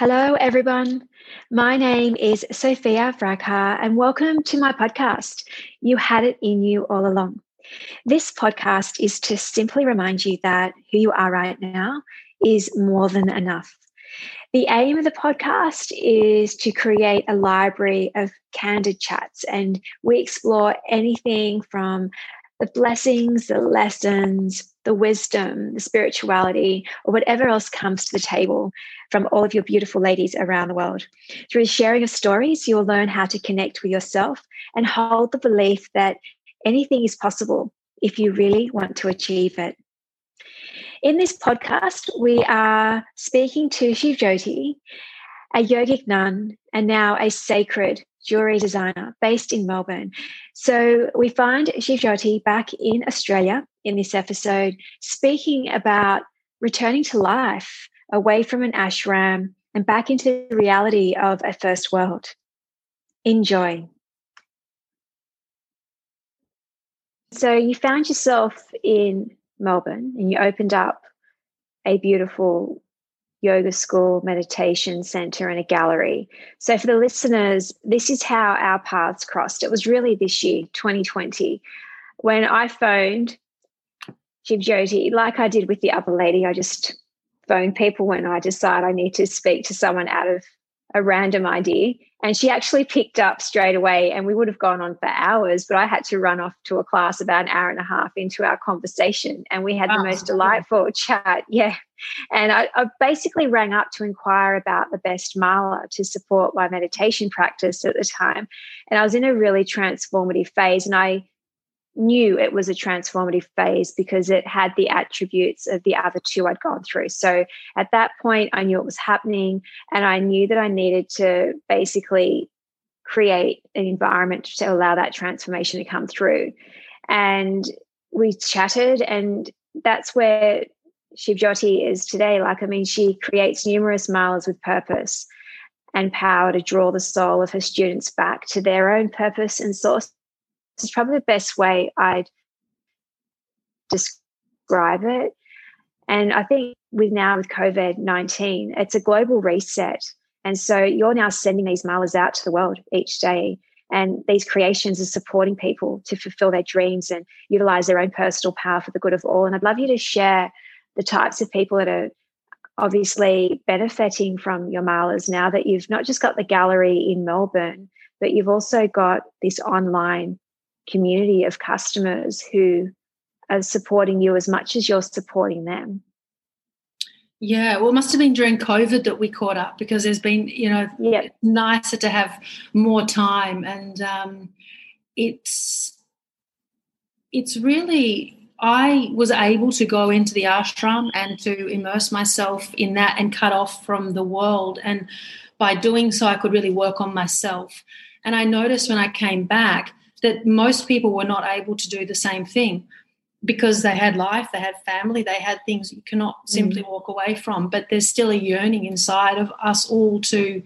Hello, everyone. My name is Sophia Fraghar, and welcome to my podcast. You had it in you all along. This podcast is to simply remind you that who you are right now is more than enough. The aim of the podcast is to create a library of candid chats, and we explore anything from the blessings, the lessons, the wisdom, the spirituality, or whatever else comes to the table from all of your beautiful ladies around the world. Through the sharing of stories, you'll learn how to connect with yourself and hold the belief that anything is possible if you really want to achieve it. In this podcast, we are speaking to Shivjyoti, a yogic nun and now a sacred jewelry designer based in Melbourne. So we find Shivjyoti back in Australia in this episode, speaking about returning to life away from an ashram and back into the reality of a first world. Enjoy. So you found yourself in Melbourne and you opened up a beautiful yoga school, meditation center, and a gallery. So, for the listeners, this is how our paths crossed. It was really this year, 2020, when I phoned Shivjyoti, like I did with the other lady. I just phone people when I decide I need to speak to someone out of a random idea. And she actually picked up straight away, and we would have gone on for hours, but I had to run off to a class about an hour and a half into our conversation. And we had oh, the most delightful chat. Yeah. And I, I, basically rang up to inquire about the best mala to support my meditation practice at the time. And I was in a really transformative phase. And I knew it was a transformative phase because it had the attributes of the other two I'd gone through. So at that point, I knew it was happening, and I knew that I needed to basically create an environment to allow that transformation to come through. And we chatted, and that's where Shivjyoti is today. Like, I mean, she creates numerous malas with purpose and power to draw the soul of her students back to their own purpose and source is probably the best way I'd describe it. And I think with now with COVID 19, it's a global reset. And so you're now sending these malas out to the world each day. And these creations are supporting people to fulfill their dreams and utilize their own personal power for the good of all. And I'd love you to share the types of people that are obviously benefiting from your malas now that you've not just got the gallery in Melbourne, but you've also got this online community of customers who are supporting you as much as you're supporting them. Yeah, well, it must have been during COVID that we caught up because there's been, you know, yep. nicer to have more time, and um, it's it's really I was able to go into the ashram and to immerse myself in that and cut off from the world, and by doing so, I could really work on myself. And I noticed when I came back that most people were not able to do the same thing because they had life, they had family, they had things you cannot simply mm. walk away from. But there's still a yearning inside of us all to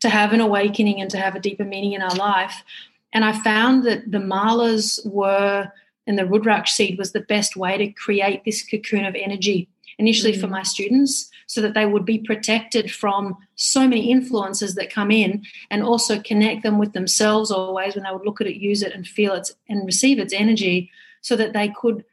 to have an awakening and to have a deeper meaning in our life. And I found that the malas were and the rudraksh seed was the best way to create this cocoon of energy initially mm. for my students so that they would be protected from so many influences that come in and also connect them with themselves always when they would look at it, use it, and feel it and receive its energy so that they could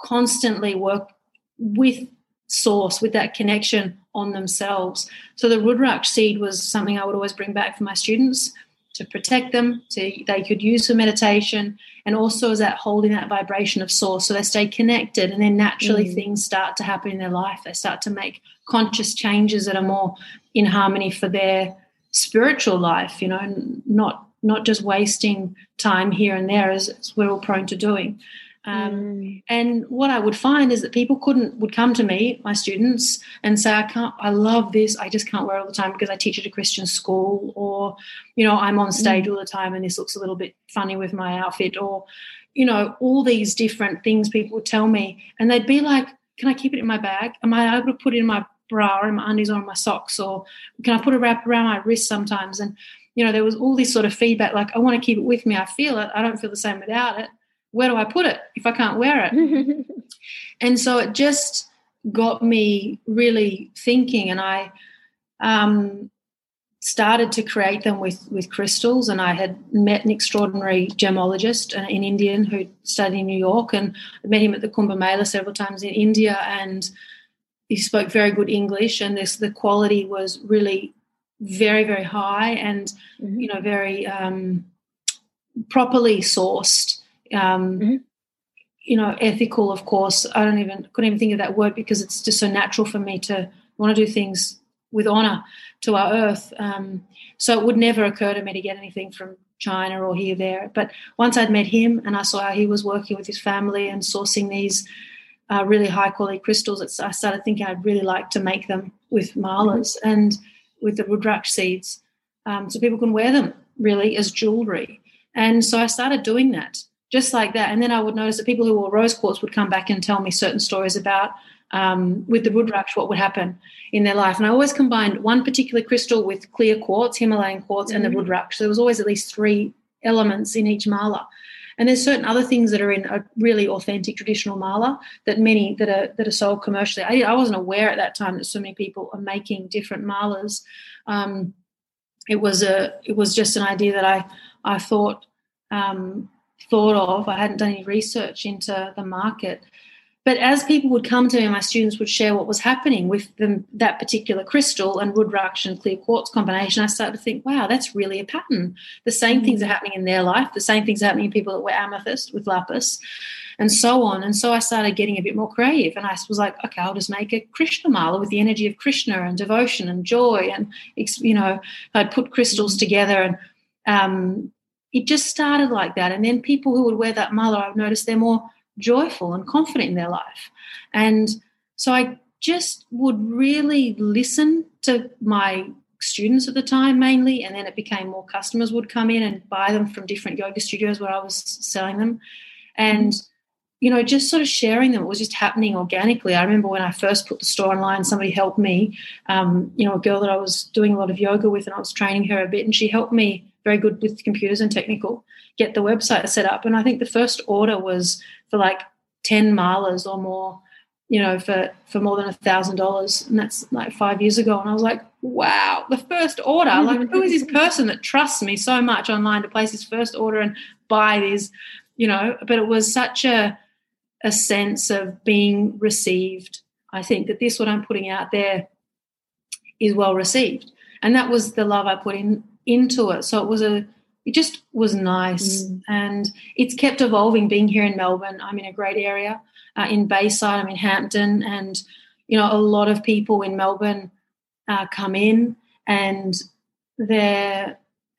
constantly work with source, with that connection on themselves. So the Rudraksh seed was something I would always bring back for my students to protect them, to they could use for meditation, and also as that holding that vibration of source, so they stay connected, and then naturally mm. things start to happen in their life. They start to make conscious changes that are more in harmony for their spiritual life. You know, not not just wasting time here and there as, as we're all prone to doing. Um, mm. And what I would find is that people couldn't would come to me, my students, and say, "I can't. I love this. I just can't wear it all the time because I teach at a Christian school, or you know, I'm on stage mm. all the time, and this looks a little bit funny with my outfit, or you know, all these different things people would tell me, and they'd be like, "Can I keep it in my bag? Am I able to put it in my bra or in my undies or in my socks, or can I put a wrap around my wrist sometimes?" And you know, there was all this sort of feedback, like, "I want to keep it with me. I feel it. I don't feel the same without it." Where do I put it if I can't wear it? and so it just got me really thinking. And I, um, started to create them with with crystals and i had met an extraordinary gemologist an, an indian who studied in new york and I met him at the kumbh mela several times in india and he spoke very good english and this the quality was really very very high and mm-hmm. you know very um, properly sourced um, mm-hmm. you know ethical of course i don't even couldn't even think of that word because it's just so natural for me to want to do things with honor to our earth. Um, so it would never occur to me to get anything from China or here there. But once I'd met him and I saw how he was working with his family and sourcing these uh, really high quality crystals, I started thinking I'd really like to make them with malas mm-hmm. and with the rudraksh seeds, um, so people can wear them really as jewelry. And so I started doing that just like that. And then I would notice that people who wore rose quartz would come back and tell me certain stories about um, with the Rudraksh, what would happen in their life. And I always combined one particular crystal with clear quartz, Himalayan quartz, mm-hmm. and the mm-hmm. Rudraksh. So there was always at least three elements in each mala. And there's certain other things that are in a really authentic traditional mala that many that are that are sold commercially. I, I wasn't aware at that time that so many people are making different malas. Um, it was a it was just an idea that I I thought um, thought of. I hadn't done any research into the market. But as people would come to me, my students would share what was happening with them, that particular crystal and wood Rudraksh and clear quartz combination. I started to think, wow, that's really a pattern. The same things are mm. happening in their life. The same things are happening in people that wear amethyst with lapis and so on. And so I started getting a bit more creative. And I was like, okay, I'll just make a Krishna mala with the energy of Krishna and devotion and joy. And, you know, I'd put crystals mm. together and um, it just started like that. And then people who would wear that mala, I've noticed they're more joyful and confident in their life. And so I just would really listen to my students at the time mainly and then it became more customers would come in and buy them from different yoga studios where I was selling them and you know just sort of sharing them it was just happening organically I remember when I first put the store online somebody helped me um, you know a girl that I was doing a lot of yoga with and I was training her a bit and she helped me very good with computers and technical get the website set up and I think the first order was for like 10 malas or more, you know, for, for more than a thousand dollars. And that's like five years ago. And I was like, wow, the first order. Like, who is this person that trusts me so much online to place his first order and buy these, you know? But it was such a, a sense of being received. I think that this, what I'm putting out there, is well received. And that was the love I put in into it. So it was a it just was nice. Mm. And it's kept evolving being here in Melbourne. I'm in a great area. Uh, in Bayside, I'm in Hampton, and you know, a lot of people in Melbourne uh, come in and they're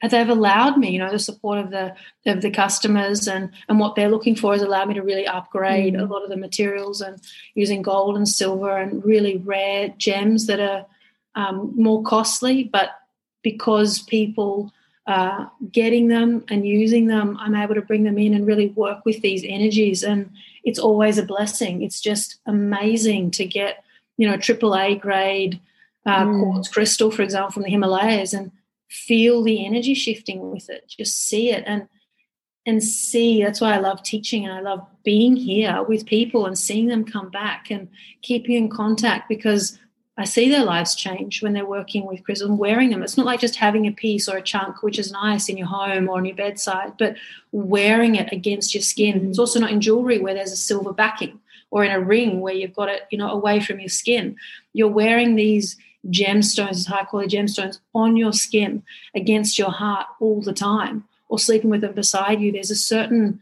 they've allowed me, you know, the support of the of the customers and and what they're looking for has allowed me to really upgrade mm. a lot of the materials and using gold and silver and really rare gems that are um, more costly, but because people uh, getting them and using them, I'm able to bring them in and really work with these energies. And it's always a blessing. It's just amazing to get, you know, triple A grade uh, mm. quartz crystal, for example, from the Himalayas and feel the energy shifting with it. Just see it and and see. That's why I love teaching and I love being here with people and seeing them come back and keeping in contact because I see their lives change when they're working with crystals and wearing them. It's not like just having a piece or a chunk, which is nice in your home or on your bedside, but wearing it against your skin. Mm-hmm. It's also not in jewelry where there's a silver backing or in a ring where you've got it, you know, away from your skin. You're wearing these gemstones, high quality gemstones on your skin against your heart all the time or sleeping with them beside you. There's a certain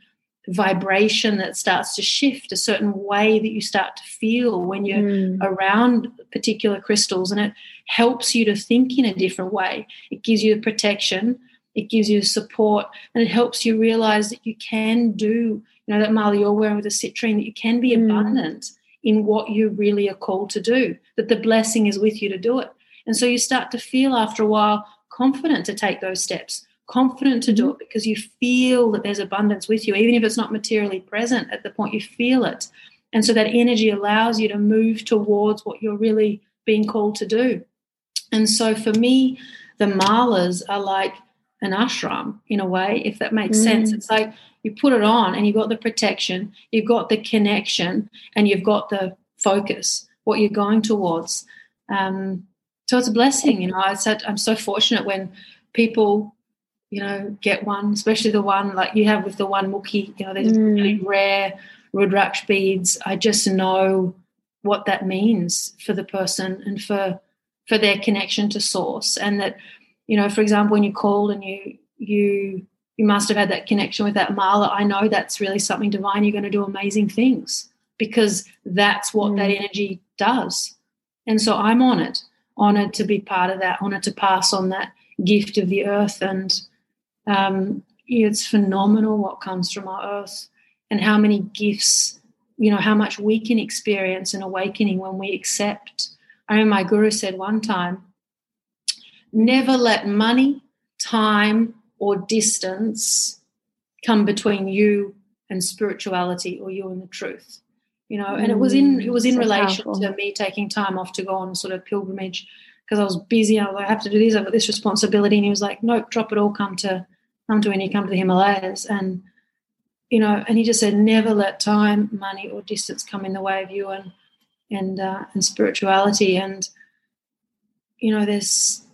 vibration that starts to shift, a certain way that you start to feel when you're mm. around particular crystals, and it helps you to think in a different way. It gives you protection, it gives you support, and it helps you realize that you can do, you know, that mala you're wearing with the citrine, that you can be mm. abundant in what you really are called to do, that the blessing is with you to do it. And so you start to feel after a while confident to take those steps confident to do mm-hmm. it because you feel that there's abundance with you, even if it's not materially present at the point you feel it. And so that energy allows you to move towards what you're really being called to do. And so for me, the malas are like an ashram in a way, if that makes mm. sense. It's like you put it on and you've got the protection, you've got the connection, and you've got the focus, what you're going towards. Um, so it's a blessing, you know. I said I'm so fortunate when people, you know, get one, especially the one like you have with the one mukhi. you know, there's mm. really rare Rudraksh beads. I just know what that means for the person and for for their connection to source. And that, you know, for example, when you called and you you you must have had that connection with that mala. I know that's really something divine. You're going to do amazing things because that's what mm. that energy does. And so I'm on it honored to be part of that, honored to pass on that gift of the earth. And um, it's phenomenal what comes from our earth and how many gifts, you know, how much we can experience an awakening when we accept. I remember my guru said one time, never let money, time, or distance come between you and spirituality or you and the truth you know and it was in it was in so relation powerful. to me taking time off to go on sort of pilgrimage because I was busy. I, was, I have to do this. I've got this responsibility. And he was like, "Nope, drop it all. Come to come to when you come to the Himalayas." And you know, and he just said, "Never let time, money, or distance come in the way of you and and uh, and spirituality." And you know, there's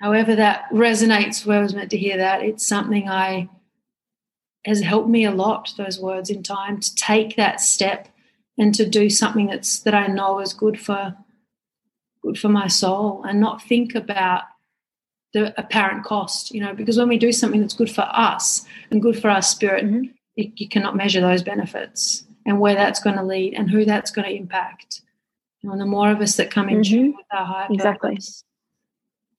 however that resonates. Where I was meant to hear that, it's something I has helped me a lot those words in time to take that step and to do something that's that I know is good for good for my soul and not think about the apparent cost you know because when we do something that's good for us and good for our spirit mm-hmm. you, you, cannot measure those benefits and where that's going to lead and who that's going to impact you know, and the more of us that come in mm-hmm. tune with our higher exactly purpose,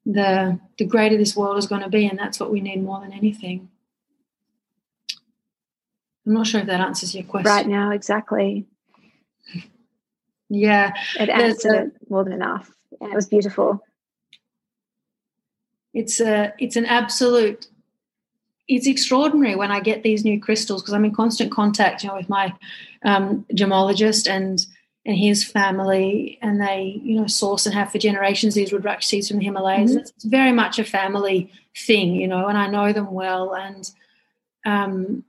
the the greater this world is going to be and that's what we need more than anything I'm not sure if that answers your question. Right now, exactly. Yeah. It answered a, it more than enough. it was beautiful. It's a it's an absolute it's extraordinary when I get these new crystals because I'm in constant contact, you know, with my um, gemologist and and his family, and they, you know, source and have for generations these Rudraksh seeds from the Himalayas. Mm-hmm. It's very much a family thing, you know, and I know them well, and um,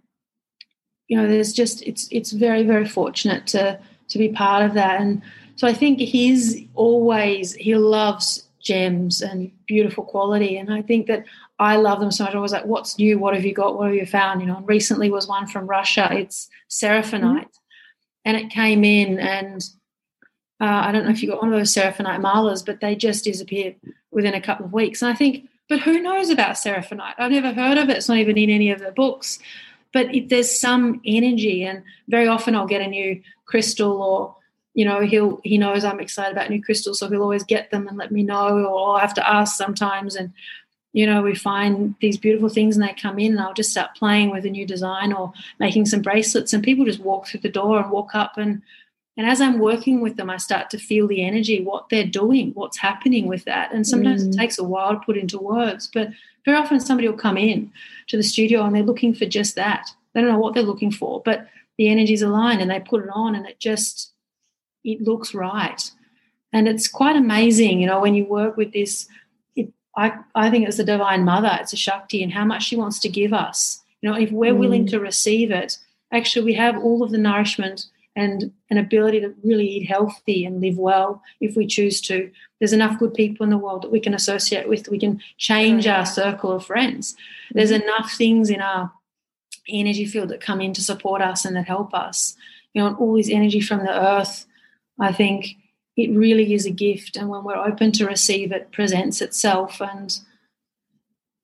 you know, there's just it's it's very very fortunate to to be part of that, and so I think he's always he loves gems and beautiful quality, and I think that I love them so much. I was like, "What's new? What have you got? What have you found?" You know, and recently was one from Russia. It's seraphinite, mm-hmm. and it came in, and uh, I don't know if you got one of those seraphinite malas, but they just disappeared within a couple of weeks. And I think, but who knows about seraphinite? I've never heard of it. It's not even in any of the books but if there's some energy and very often i'll get a new crystal or you know he'll he knows i'm excited about new crystals so he'll always get them and let me know or i'll have to ask sometimes and you know we find these beautiful things and they come in and i'll just start playing with a new design or making some bracelets and people just walk through the door and walk up and and as i'm working with them i start to feel the energy what they're doing what's happening with that and sometimes mm. it takes a while to put into words but very often somebody will come in to the studio and they're looking for just that. They don't know what they're looking for, but the energies aligned and they put it on and it just it looks right. And it's quite amazing, you know, when you work with this. It, I, I think it's the Divine Mother, it's a Shakti, and how much she wants to give us. You know, if we're mm. willing to receive it, actually, we have all of the nourishment and an ability to really eat healthy and live well if we choose to. There's enough good people in the world that we can associate with. We can change our circle of friends. There's mm-hmm. enough things in our energy field that come in to support us and that help us. You know, all this energy from the earth, I think it really is a gift. And when we're open to receive it, presents itself. And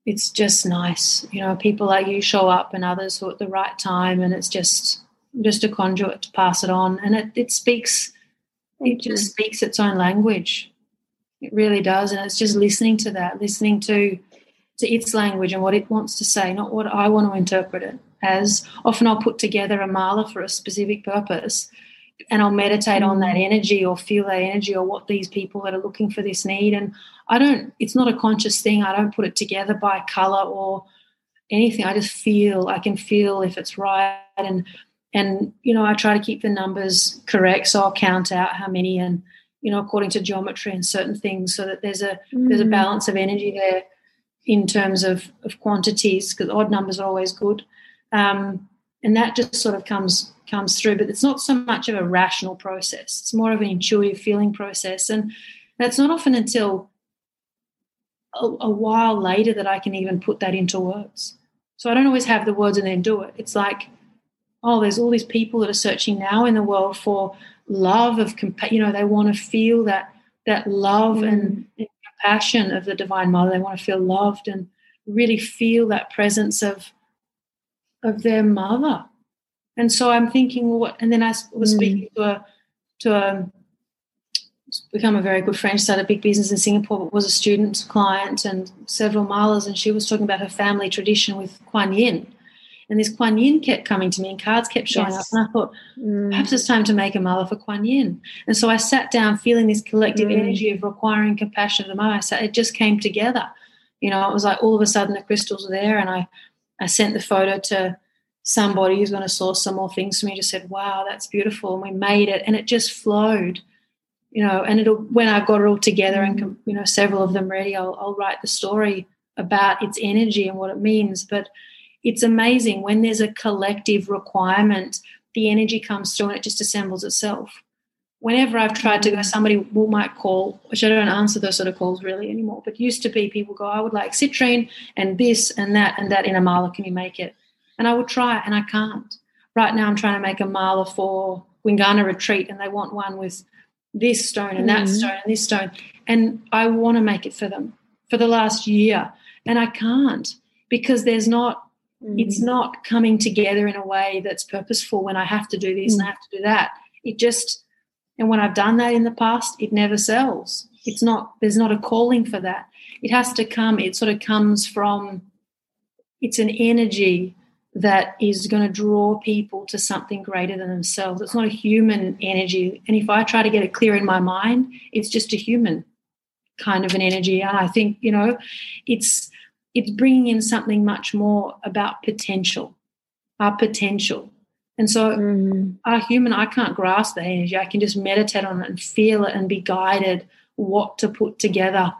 it's just nice. You know, people like you show up and others who at the right time. And it's just just a conduit to pass it on. And it, it speaks, it just speaks its own language. It really does. And it's just listening to that, listening to to its language and what it wants to say, not what I want to interpret it as. Often I'll put together a mala for a specific purpose and I'll meditate on that energy or feel that energy or what these people that are looking for this need. And I don't, it's not a conscious thing. I don't put it together by color or anything. I just feel, I can feel if it's right. And and you know i try to keep the numbers correct so i'll count out how many and you know according to geometry and certain things so that there's a mm. there's a mm. balance of energy there in terms of of quantities because odd numbers are always good um, and that just sort of comes comes through but it's not so much of a rational process it's more of an intuitive feeling process and That's not often until a, a while later that I can even put that into words. So I don't always have the words and then do it. It's like, oh, there's all these people that are searching now in the world for love of compa- you know they want to feel that that love mm. and, and compassion of the divine mother they want to feel loved and really feel that presence of of their mother and so i'm thinking what and then i was mm. speaking to a to a become a very good friend started a big business in singapore but was a student client and several malas and she was talking about her family tradition with kuan yin and this Kuan Yin kept coming to me and cards kept showing yes. up. And I thought, mm. perhaps it's time to make a mala for Kuan Yin. And so I sat down feeling this collective mm. energy of requiring compassion of the sat, it just came together. You know, it was like all of a sudden the crystals were there and I, I sent the photo to somebody who's going to source some more things for me. Just said, wow, that's beautiful. And we made it and it just flowed you know, and it'll when I've got it all together and you know several of them ready, I'll, I'll write the story about its energy and what it means. But it's amazing when there's a collective requirement, the energy comes through and it just assembles itself. Whenever I've tried to go, mm-hmm. somebody will might call, which I don't answer those sort of calls really anymore. But used to be people go, I would like citrine and this and that and that in a mala. Can you make it? And I will try and I can't. Right now, I'm trying to make a mala for Wingana retreat, and they want one with this stone and that mm-hmm. stone and this stone. And I want to make it for them for the last year, and I can't because there's not Mm. It's not coming together in a way that's purposeful when I have to do this mm. and I have to do that. It just, and when I've done that in the past, it never sells. It's not, there's not a calling for that. It has to come, it sort of comes from, it's an energy that is going to draw people to something greater than themselves. It's not a human energy. And if I try to get it clear in my mind, it's just a human kind of an energy. And I think, you know, it's, it's bringing in something much more about potential, our potential. And so, mm. our human, I can't grasp the energy. I can just meditate on it and feel it and be guided what to put together.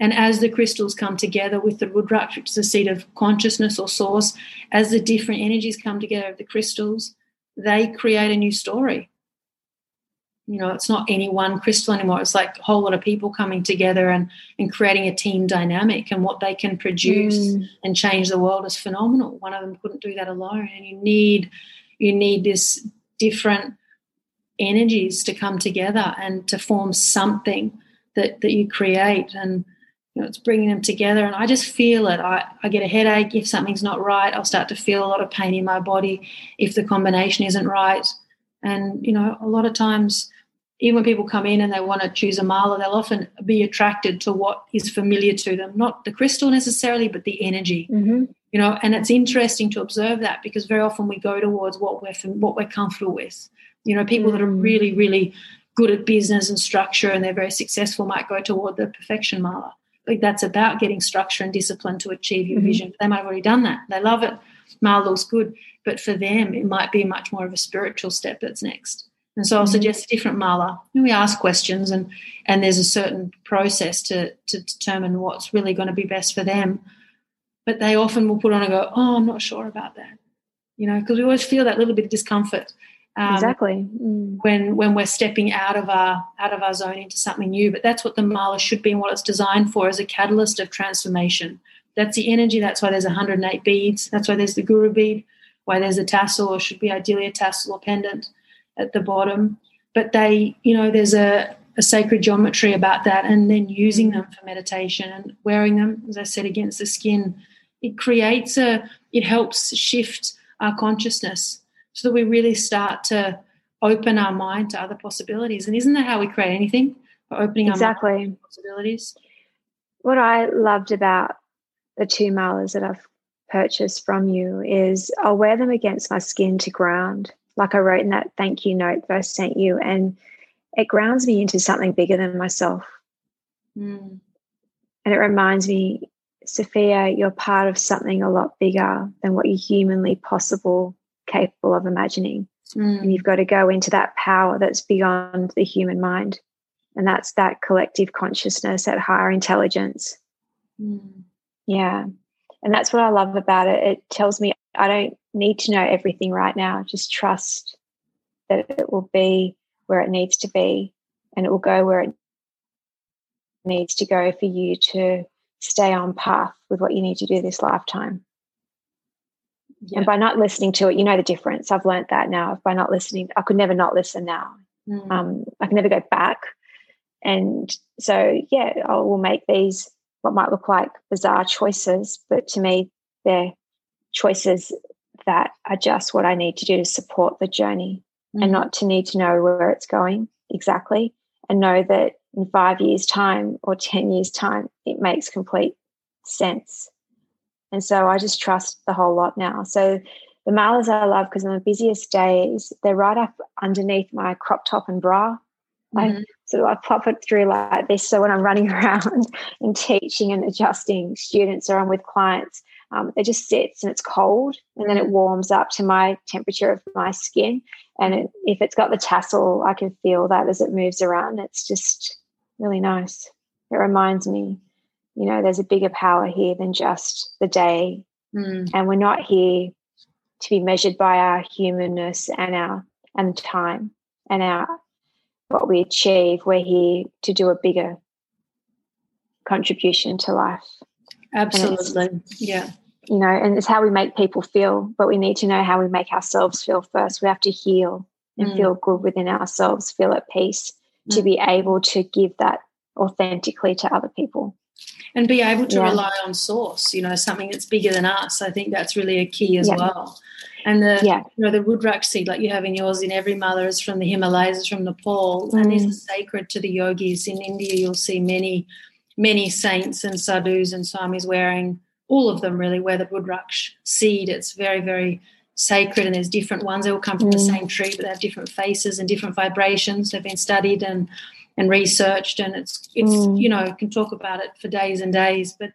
And as the crystals come together with the Rudraksh, which is a seat of consciousness or source, as the different energies come together of the crystals, they create a new story. You know it's not any one crystal anymore. It's like a whole lot of people coming together and and creating a team dynamic and what they can produce mm. and change the world is phenomenal. One of them couldn't do that alone. And you need you need this different energies to come together and to form something that that you create. And you know it's bringing them together and i just feel it I, I get a headache if something's not right i'll start to feel a lot of pain in my body if the combination isn't right and you know a lot of times even when people come in and they want to choose a mala, they'll often be attracted to what is familiar to them, not the crystal necessarily, but the energy. Mm-hmm. You know, and it's interesting to observe that because very often we go towards what we're what we're comfortable with. You know, people mm-hmm. that are mm. really, really good at business and structure and they're very successful might go toward the perfection mala. Like that's about getting structure and discipline to achieve your mm-hmm. vision. They might have already done that. They love it. Mala looks good, but for them, it might be much more of a spiritual step that's next. And so I'll mm-hmm. suggest a different mala. And we ask questions and and there's a certain process to to determine what's really going to be best for them. But they often will put on and go, Oh, I'm not sure about that. You know, because we always feel that little bit of discomfort. Um, exactly. Mm. When when we're stepping out of our out of our zone into something new. But that's what the mala should be and what it's designed for as a catalyst of transformation. That's the energy. That's why there's 108 beads. That's why there's the guru bead. Why there's a tassel, or should be ideally a tassel or pendant at the bottom. But they, you know, there's a, a sacred geometry about that, and then using them for meditation and wearing them, as I said, against the skin. It creates a, it helps shift our consciousness so that we really start to open our mind to other possibilities. And isn't that how we create anything? By opening exactly. our mind to possibilities. What I loved about the two malas that I've purchased from you is I'll wear them against my skin to ground like I wrote in that thank you note that I sent you. And it grounds me into something bigger than myself. Mm. And it reminds me, Sophia, you're part of something a lot bigger than what you're humanly possible, capable of imagining. Mm. And you've got to go into that power that's beyond the human mind. And that's that collective consciousness, that higher intelligence. Mm. Yeah. And that's what I love about it. It tells me I don't need to know everything right now. Just trust that it will be where it needs to be and it will go where it needs to go for you to stay on path with what you need to do this lifetime. Yeah. And by not listening to it, you know the difference. I've learned that now. By not listening, I could never not listen now. Mm. Um, I can never go back. And so, yeah, I will make these what might look like bizarre choices, but to me, they're choices that are just what I need to do to support the journey mm. and not to need to know where it's going exactly and know that in five years' time or 10 years' time, it makes complete sense. And so I just trust the whole lot now. So the malas I love because on the busiest days, they're right up underneath my crop top and bra. Mm-hmm. I sort of I pop it through like this. So when I'm running around and teaching and adjusting students or I'm with clients, um, it just sits and it's cold and then it mm-hmm. warms up to my temperature of my skin. And it, if it's got the tassel, I can feel that as it moves around. It's just really nice. It reminds me, you know, there's a bigger power here than just the day. Mm. And we're not here to be measured by our humanness and our and time and our what we achieve. We're here to do a bigger contribution to life. Absolutely. Yeah. You know, and it's how we make people feel, but we need to know how we make ourselves feel first. We have to heal and mm. feel good within ourselves, feel at peace mm. to be able to give that authentically to other people. And be able to yeah. rely on source, you know, something that's bigger than us. I think that's really a key as yeah. well. And the yeah. you know the rudraksh seed like you have in yours in every mother is from the Himalayas, is from Nepal, mm. and is sacred to the yogis. In India, you'll see many, many saints and sadhus and swamis wearing all of them really wear the rudraksh seed. It's very, very sacred, and there's different ones. They all come from mm. the same tree, but they have different faces and different vibrations. They've been studied and and researched, and it's it's mm. you know can talk about it for days and days, but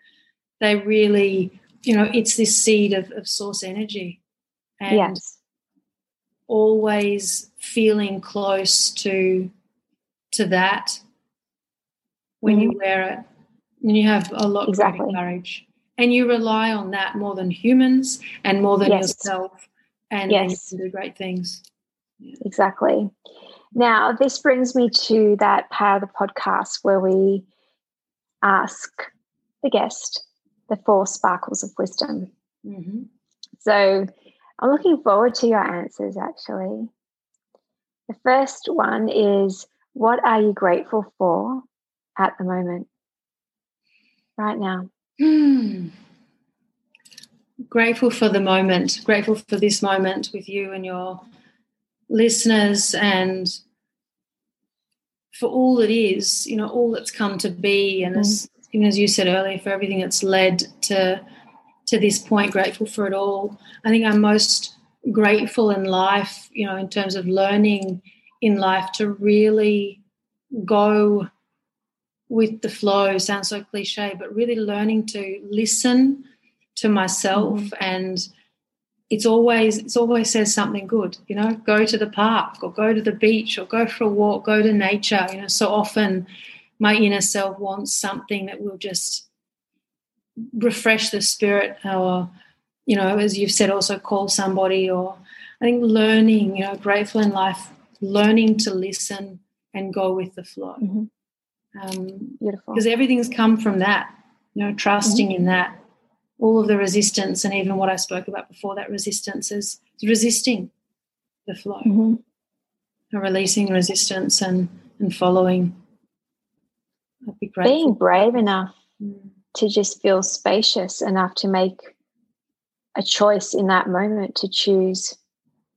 they really you know it's this seed of, of source energy and yes. always feeling close to to that when mm. you wear it and you have a lot exactly. of courage and you rely on that more than humans and more than yes. yourself and, yes. and you do great things exactly now this brings me to that part of the podcast where we ask the guest the four sparkles of wisdom mm-hmm. so I'm looking forward to your answers actually. The first one is what are you grateful for at the moment? Right now. Hmm. Grateful for the moment, grateful for this moment with you and your listeners and for all it is, you know, all that's come to be and mm. as even as you said earlier, for everything that's led to to this point, grateful for it all. I think I'm most grateful in life, you know, in terms of learning in life to really go with the flow. Sounds so cliche, but really learning to listen to myself mm-hmm. and it's always it's always says something good you know? Go to the park or go to the beach or go for a walk go to nature you know? So often my inner self wants something that will just refresh the spirit or you know as you've said also call somebody or i think learning you know grateful in life learning to listen and go with the flow. Mm-hmm. um, beautiful. because everything's come from that you know trusting mm-hmm. in that all of the resistance and even what i spoke about before that resistance is resisting the flow mm-hmm. and releasing resistance and and following I'd be being brave enough mm to just feel spacious enough to make a choice in that moment to choose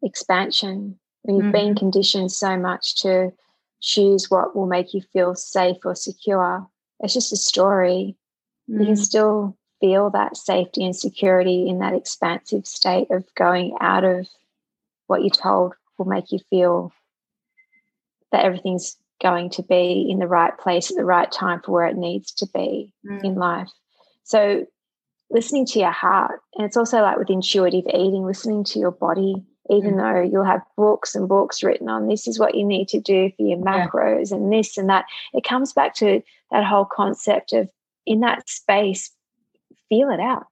expansion. When you've mm-hmm. been conditioned so much to choose what will make you feel safe or secure, it's just a story. Mm. You can mm. still feel that safety and security in that expansive state of going out of what you're told will make you feel that everything's going to be in the right place at the right time for where it needs to be mm. in life. So, listening to your heart, and it's also like with intuitive eating, listening to your body, even mm. though you'll have books and books written on this is what you need to do for your macros yeah. and this and that. It comes back to that whole concept of in that space, feel it out,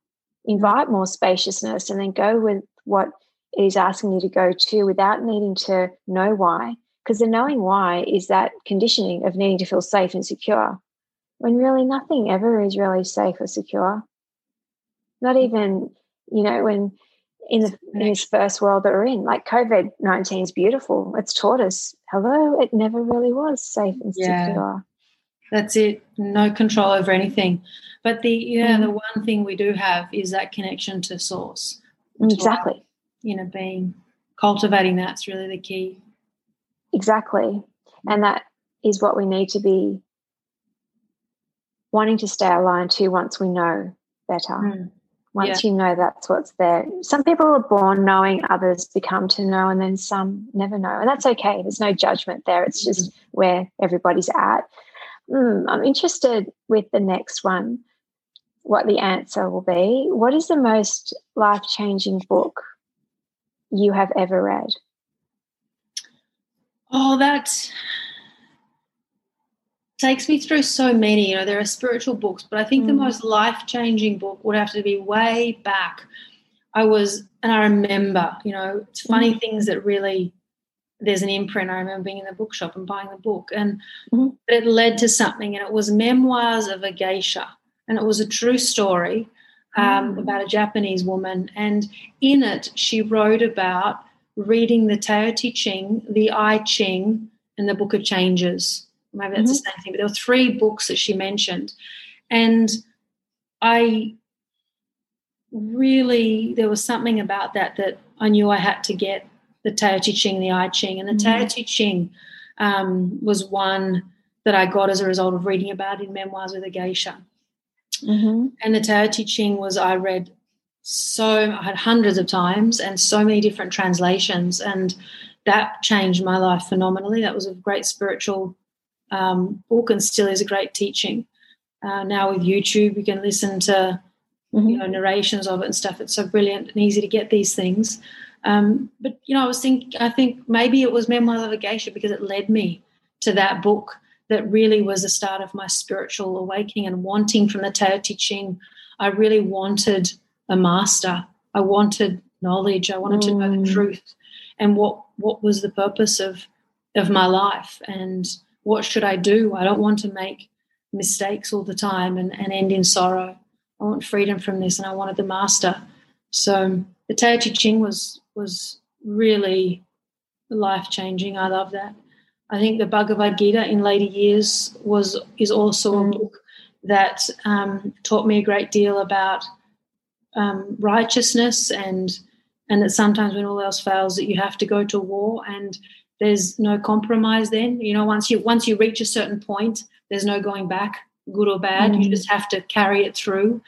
invite more spaciousness, and then go with what it is asking you to go to without needing to know why because the knowing why is that conditioning of needing to feel safe and secure. when really nothing ever is really safe or secure. Not mm. even, you know, when in, the, in this first world that we're in, like COVID 19 is beautiful. It's taught us, hello, it never really was safe and yeah. secure. That's it. No control over anything. But the yeah, mm. the one thing we do have is that connection to source. Exactly. To, you know, being cultivating that's really the key. Exactly. And that is what we need to be wanting to stay aligned to once we know better. Mm. Once yeah. you know that's what's there. Some people are born knowing, others become to know, and then some never know. And that's okay. There's no judgment there. It's just mm. where everybody's at. Mm, I'm interested with the next one, what the answer will be. What is the most life changing book you have ever read? Oh, that takes me through so many. You know, there are spiritual books, but I think mm. the most life changing book would have to be way back. I was, and I remember, you know, it's funny mm. things that really there's an imprint. I remember being in the bookshop and buying the book, and mm-hmm. it led to something, and it was Memoirs of a Geisha, and it was a true story um, mm. about a Japanese woman, and in it she wrote about reading the Tao Te Ching, the I Ching, and the Book of Changes. Maybe that's mm-hmm. the same thing, but there were three books that she mentioned, and I really there was something about that that I knew I had to get the Tao Te Ching, the I Ching. And the mm-hmm. Tao Te Ching um, was one that I got as a result of reading about in Memoirs of a Geisha. Mm-hmm. And the Tao Te Ching was, I read so, I had hundreds of times and so many different translations. And that changed my life phenomenally. That was a great spiritual um, book and still is a great teaching. Uh, now with YouTube, you can listen to mm-hmm. you know narrations of it and stuff. It's so brilliant and easy to get these things. Um, but you know, I was thinking, I think maybe it was Memoirs of a Geisha because it led me to that book that really was the start of my spiritual awakening and wanting from the Tao Te Ching. I really wanted a master. I wanted knowledge. I wanted mm. to know the mm. truth and what what was the purpose of of my life and what should I do? I don't want to make mistakes all the time and, and end in sorrow. I want freedom from this and I wanted the master. So the Tao Te Ching was was really life changing. I love that. I think the Bhagavad Gita in later years was is also a book that um, taught me a great deal about um, righteousness and and that sometimes when all else fails that you have to go to war and there's no compromise then you know once you once you reach a certain point there's no going back good or bad mm. you just have to carry it through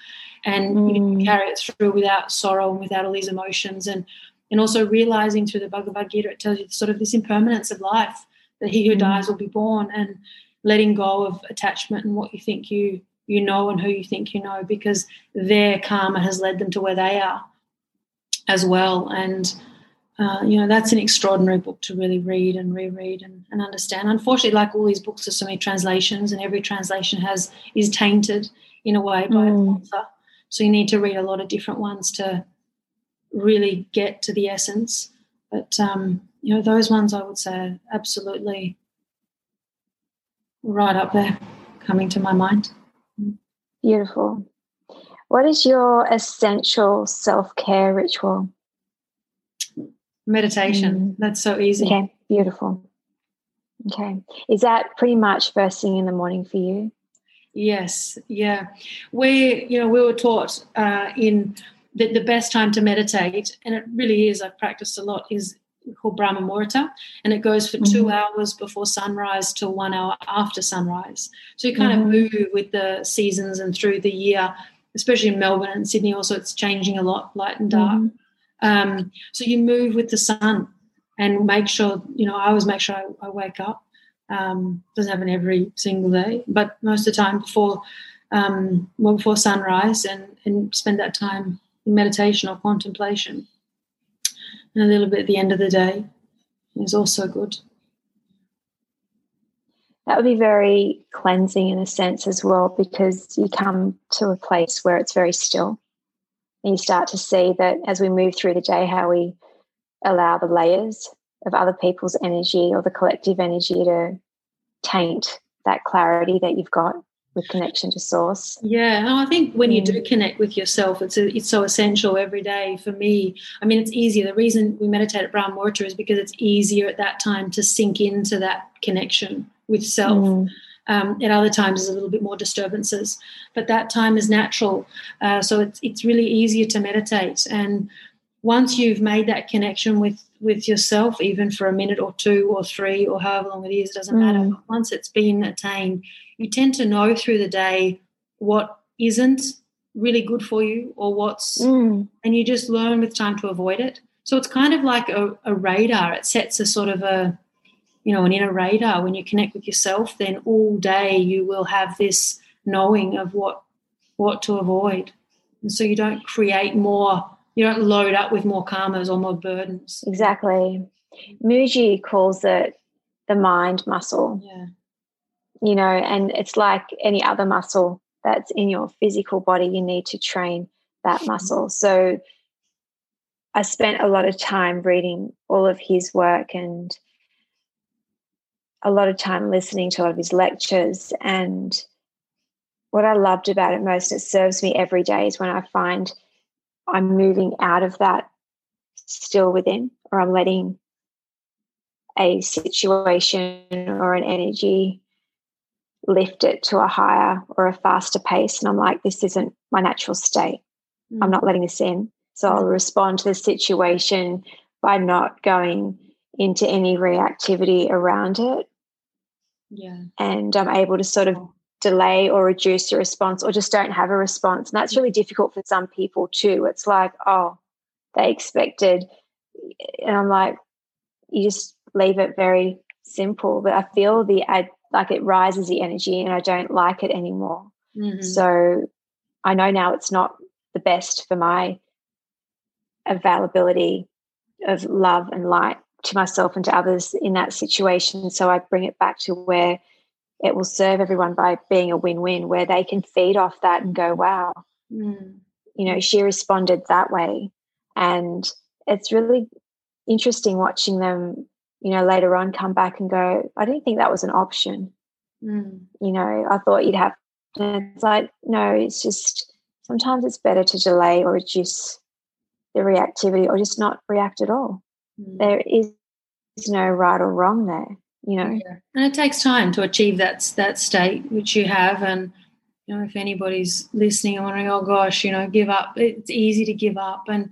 and mm. you carry it through without sorrow and without all these emotions and and also realizing through the Bhagavad Gita, it tells you sort of this impermanence of life that he who mm. dies will be born, and letting go of attachment and what you think you you know and who you think you know, because their karma has led them to where they are as well. And uh, you know that's an extraordinary book to really read and reread and, and understand. Unfortunately, like all these books, there's so many translations, and every translation has is tainted in a way by mm. author. So you need to read a lot of different ones to really get to the essence. But um, you know, those ones I would say absolutely right up there, coming to my mind. Beautiful. What is your essential self care ritual? Meditation. Mm. That's so easy. Okay, beautiful. Okay. Is that pretty much first thing in the morning for you? Yes, yeah. We, you know, we were taught uh, in the, the best time to meditate, and it really is, I've practiced a lot, is called Brahma Muhurta, and it goes for mm-hmm. two hours before sunrise till one hour after sunrise. So you kind mm-hmm. of move with the seasons and through the year, especially in Melbourne and Sydney. Also, it's changing a lot, light and dark. Mm-hmm. Um, so you move with the sun and make sure, you know, I always make sure I, I wake up. Um, doesn't happen every single day, but most of the time before um, well before sunrise and, and spend that time meditation or contemplation. And a little bit at the end of the day is also good. That would be very cleansing in a sense as well, because you come to a place where it's very still. And you start to see that as we move through the day, how we allow the layers of other people's energy or the collective energy to taint that clarity that you've got with connection to source. Yeah, and I think when you do connect with yourself, it's a, it's so essential every day for me. I mean, it's easier. The reason we meditate at Brahma Muhurta is because it's easier at that time to sink into that connection with self. Mm. Um, at other times, there's a little bit more disturbances, but that time is natural. Uh, so it's it's really easier to meditate. And once you've made that connection with with yourself, even for a minute or two or three or however long it is, doesn't mm. matter. Once it's been attained, you tend to know through the day what isn't really good for you or what's, mm. and you just learn with time to avoid it. So it's kind of like a, a radar. It sets a sort of a, you know, an inner radar. When you connect with yourself, then all day you will have this knowing of what what to avoid, and so you don't create more. You don't load up with more karmas or more burdens. Exactly. muji calls it the mind muscle. Yeah you know, and it's like any other muscle that's in your physical body, you need to train that muscle. So I spent a lot of time reading all of his work and a lot of time listening to a lot of his lectures. And what I loved about it most, it serves me every day, is when I find I'm moving out of that still within, or I'm letting a situation or an energy lift it to a higher or a faster pace. And I'm like, this isn't my natural state. Mm. I'm not letting this in. So I'll respond to the situation by not going into any reactivity around it. Yeah. And I'm able to sort of delay or reduce the response or just don't have a response. And that's really difficult for some people too. It's like, oh, they expected. And I'm like, you just leave it very simple. But I feel the ad- like it rises the energy and I don't like it anymore. Mm-hmm. So I know now it's not the best for my availability of love and light to myself and to others in that situation. So I bring it back to where it will serve everyone by being a win win, where they can feed off that and go, wow, mm. you know, she responded that way. And it's really interesting watching them you know, later on come back and go, I didn't think that was an option. Mm. You know, I thought you'd have. And it's like, no, it's just sometimes it's better to delay or reduce the reactivity or just not react at all. Mm. There is no right or wrong there, you know. Yeah. And it takes time to achieve that that state which you have. And you know, if anybody's listening and wondering, oh gosh, you know, give up. It's easy to give up. And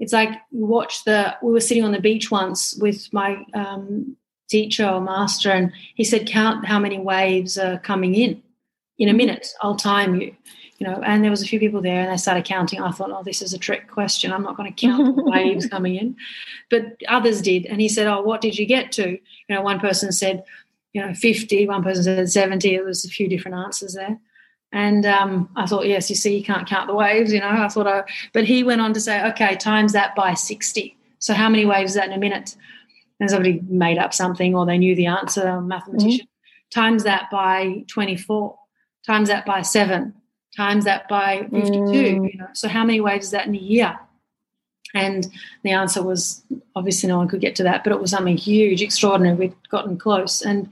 it's like watch the we were sitting on the beach once with my um, teacher or master and he said count how many waves are coming in in a minute. I'll time you you know and there was a few people there and they started counting. I thought oh this is a trick question. I'm not going to count the waves coming in. But others did and he said oh what did you get to? You know one person said you know 50 one person said 70 there was a few different answers there and um, I thought, yes, you see, you can't count the waves, you know. I thought, I, but he went on to say, okay, times that by 60. So how many waves is that in a minute? And somebody made up something or they knew the answer, a mathematician. Mm-hmm. Times that by 24, times that by seven, times that by 52. Mm. You know, so how many waves is that in a year? And the answer was obviously no one could get to that, but it was something huge, extraordinary. We'd gotten close and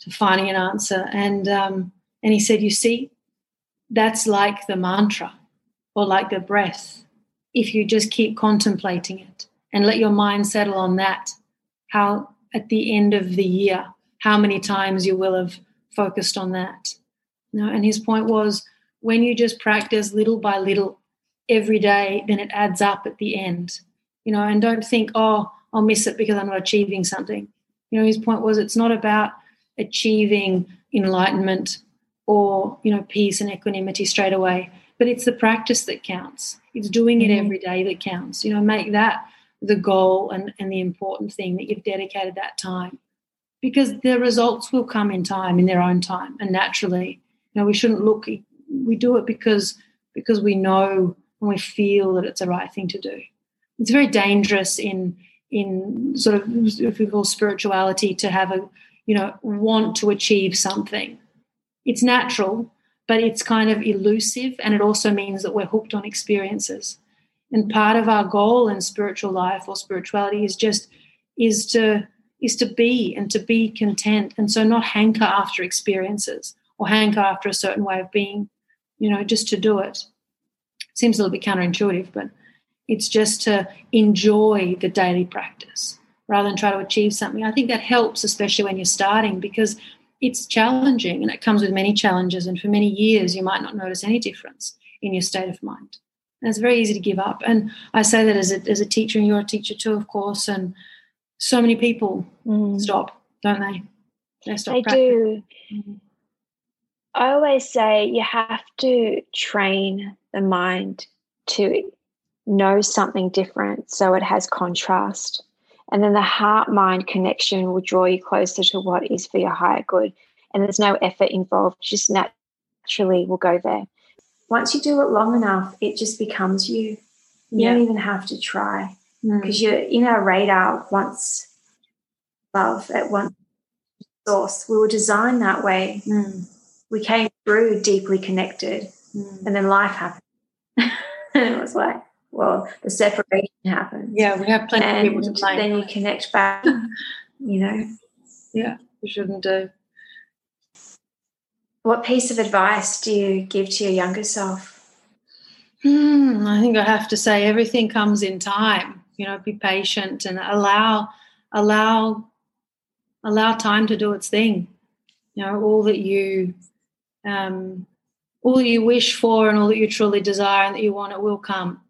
to finding an answer. And um, and he said, you see, that's like the mantra or like the breath. If you just keep contemplating it and let your mind settle on that, how at the end of the year, how many times you will have focused on that. You know, and his point was when you just practice little by little every day, then it adds up at the end. You know, and don't think, oh, I'll miss it because I'm not achieving something. You know, his point was it's not about achieving enlightenment or you know peace and equanimity straight away. But it's the practice that counts. It's doing it mm-hmm. every day that counts. You know make that the goal and, and the important thing that you've dedicated that time. Because the results will come in time in their own time and naturally. You know we shouldn't look we do it because because we know and we feel that it's the right thing to do. It's very dangerous in in sort of if we call spirituality to have a you know want to achieve something it's natural, but it's kind of elusive. And it also means that we're hooked on experiences. And part of our goal in spiritual life or spirituality is just is to is to be and to be content and so not hanker after experiences or hanker after a certain way of being, you know, just to do it. Seems a little bit counterintuitive, but it's just to enjoy the daily practice rather than try to achieve something. I think that helps, especially when you're starting, because it's challenging and it comes with many challenges. And for many years, you might not notice any difference in your state of mind. And it's very easy to give up. And I say that as a, as a teacher, and you're a teacher too, of course. And so many people mm. stop, don't they? They stop. They practicing. do. Mm. I always say you have to train the mind to know something different so it has contrast. And then the heart mind connection will draw you closer to what is for your higher good. And there's no effort involved, just naturally will go there. Once you do it long enough, it just becomes you. You yeah. don't even have to try because mm. you're in our radar once love at one source. We were designed that way. Mm. We came through deeply connected, mm. and then life happened. and it was like, well, the separation happens. Yeah, we have plenty and of people to blame. Then you connect back, you know. Yeah, you shouldn't do. What piece of advice do you give to your younger self? Hmm, I think I have to say everything comes in time. You know, be patient and allow allow allow time to do its thing. You know, all that you um, all you wish for and all that you truly desire and that you want, it will come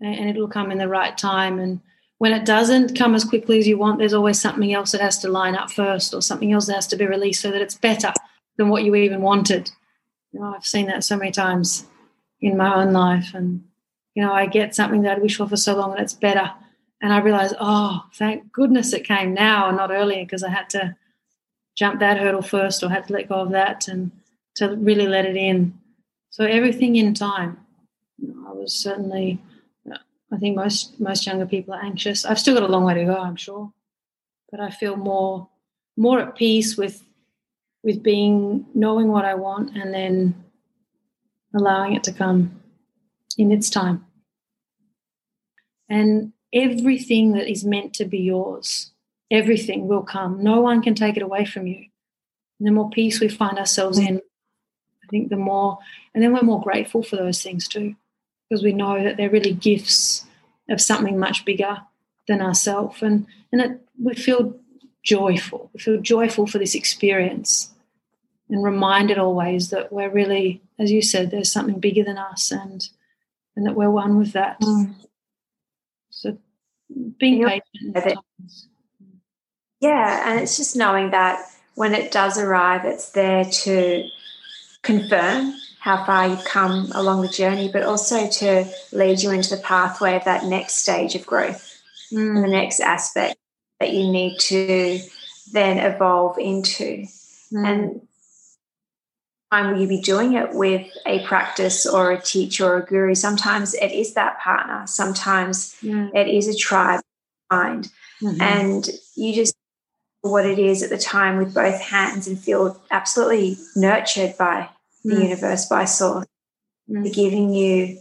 and it'll come in the right time. And when it doesn't come as quickly as you want, there's always something else that has to line up first, or something else that has to be released so that it's better than what you even wanted. You know, I've seen that so many times in my own life, and you know, I get something that I wish for for so long, and it's better, and I realize, oh, thank goodness it came now and not earlier, because I had to jump that hurdle first, or had to let go of that, and to really let it in. So everything in time. I was certainly I think most most younger people are anxious. I've still got a long way to go, I'm sure, but I feel more more at peace with with being knowing what I want and then allowing it to come in its time. And everything that is meant to be yours, everything will come. No one can take it away from you. And the more peace we find ourselves in, I think the more, and then we're more grateful for those things too because we know that they're really gifts of something much bigger than ourselves. And, and it, we feel joyful. We feel joyful for this experience and reminded always that we're really, as you said, there's something bigger than us and and that we're one with that. Mm. So being patient. Yeah, and it's just knowing that when it does arrive, it's there to confirm how far you've come along the journey, but also to lead you into the pathway of that next stage of growth mm. and the next aspect that you need to then evolve into. Mm. And time will you be doing it with a practice or a teacher or a guru? Sometimes it is that partner, sometimes mm. it is a tribe mind. Mm-hmm. And you just what it is at the time with both hands and feel absolutely nurtured by the mm. universe by source mm. giving you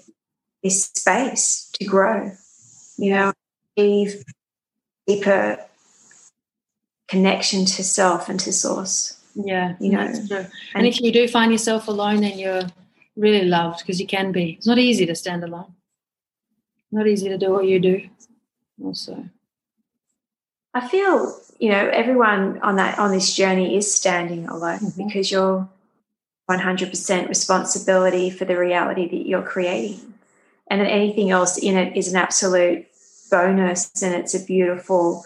this space to grow you know achieve deeper connection to self and to source yeah you know and, and if you do find yourself alone then you're really loved because you can be it's not easy to stand alone not easy to do what you do also i feel you know everyone on that on this journey is standing alone mm-hmm. because you're 100% responsibility for the reality that you're creating. And then anything else in it is an absolute bonus and it's a beautiful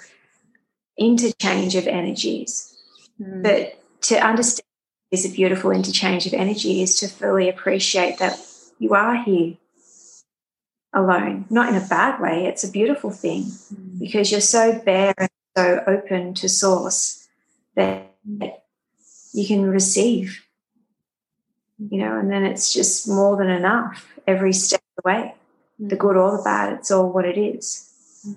interchange of energies. Mm. But to understand is a beautiful interchange of energy is to fully appreciate that you are here alone, not in a bad way. It's a beautiful thing mm. because you're so bare and so open to source that you can receive you know, and then it's just more than enough every step of the way, mm. the good or the bad, it's all what it is. Mm.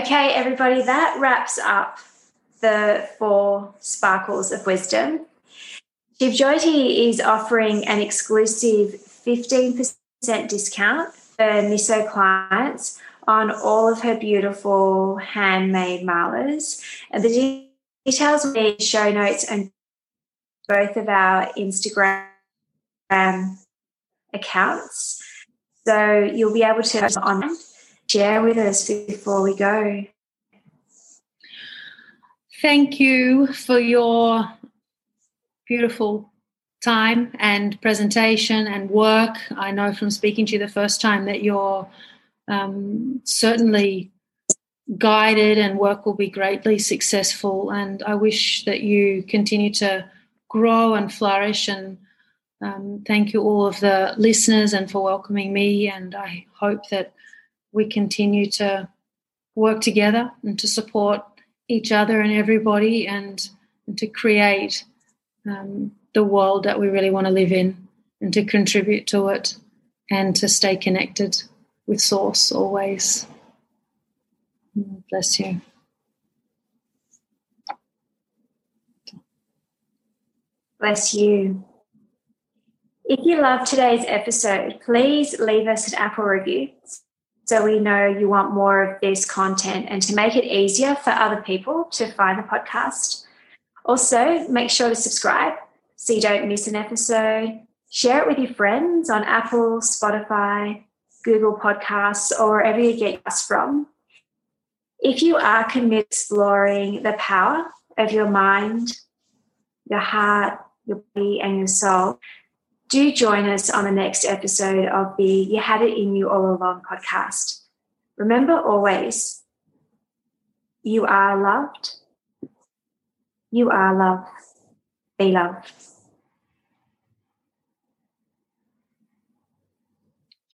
Okay, everybody, that wraps up the four sparkles of wisdom. Shivjyoti is offering an exclusive 15% discount for Miso clients on all of her beautiful handmade malas. The details will be in the show notes and both of our Instagram accounts. So you'll be able to online share with us before we go. Thank you for your beautiful time and presentation and work. I know from speaking to you the first time that you're um, certainly guided and work will be greatly successful. And I wish that you continue to grow and flourish. And um, thank you, all of the listeners, and for welcoming me. And I hope that we continue to work together and to support each other and everybody and, and to create um, the world that we really want to live in and to contribute to it and to stay connected with Source always. Bless you. Bless you. If you love today's episode, please leave us an Apple review so we know you want more of this content and to make it easier for other people to find the podcast. Also, make sure to subscribe so you don't miss an episode. Share it with your friends on Apple, Spotify, Google Podcasts, or wherever you get us from. If you are committed to exploring the power of your mind, your heart, your body, and your soul, do join us on the next episode of the You Had It In You All Along podcast. Remember always, you are loved. You are love. Be loved.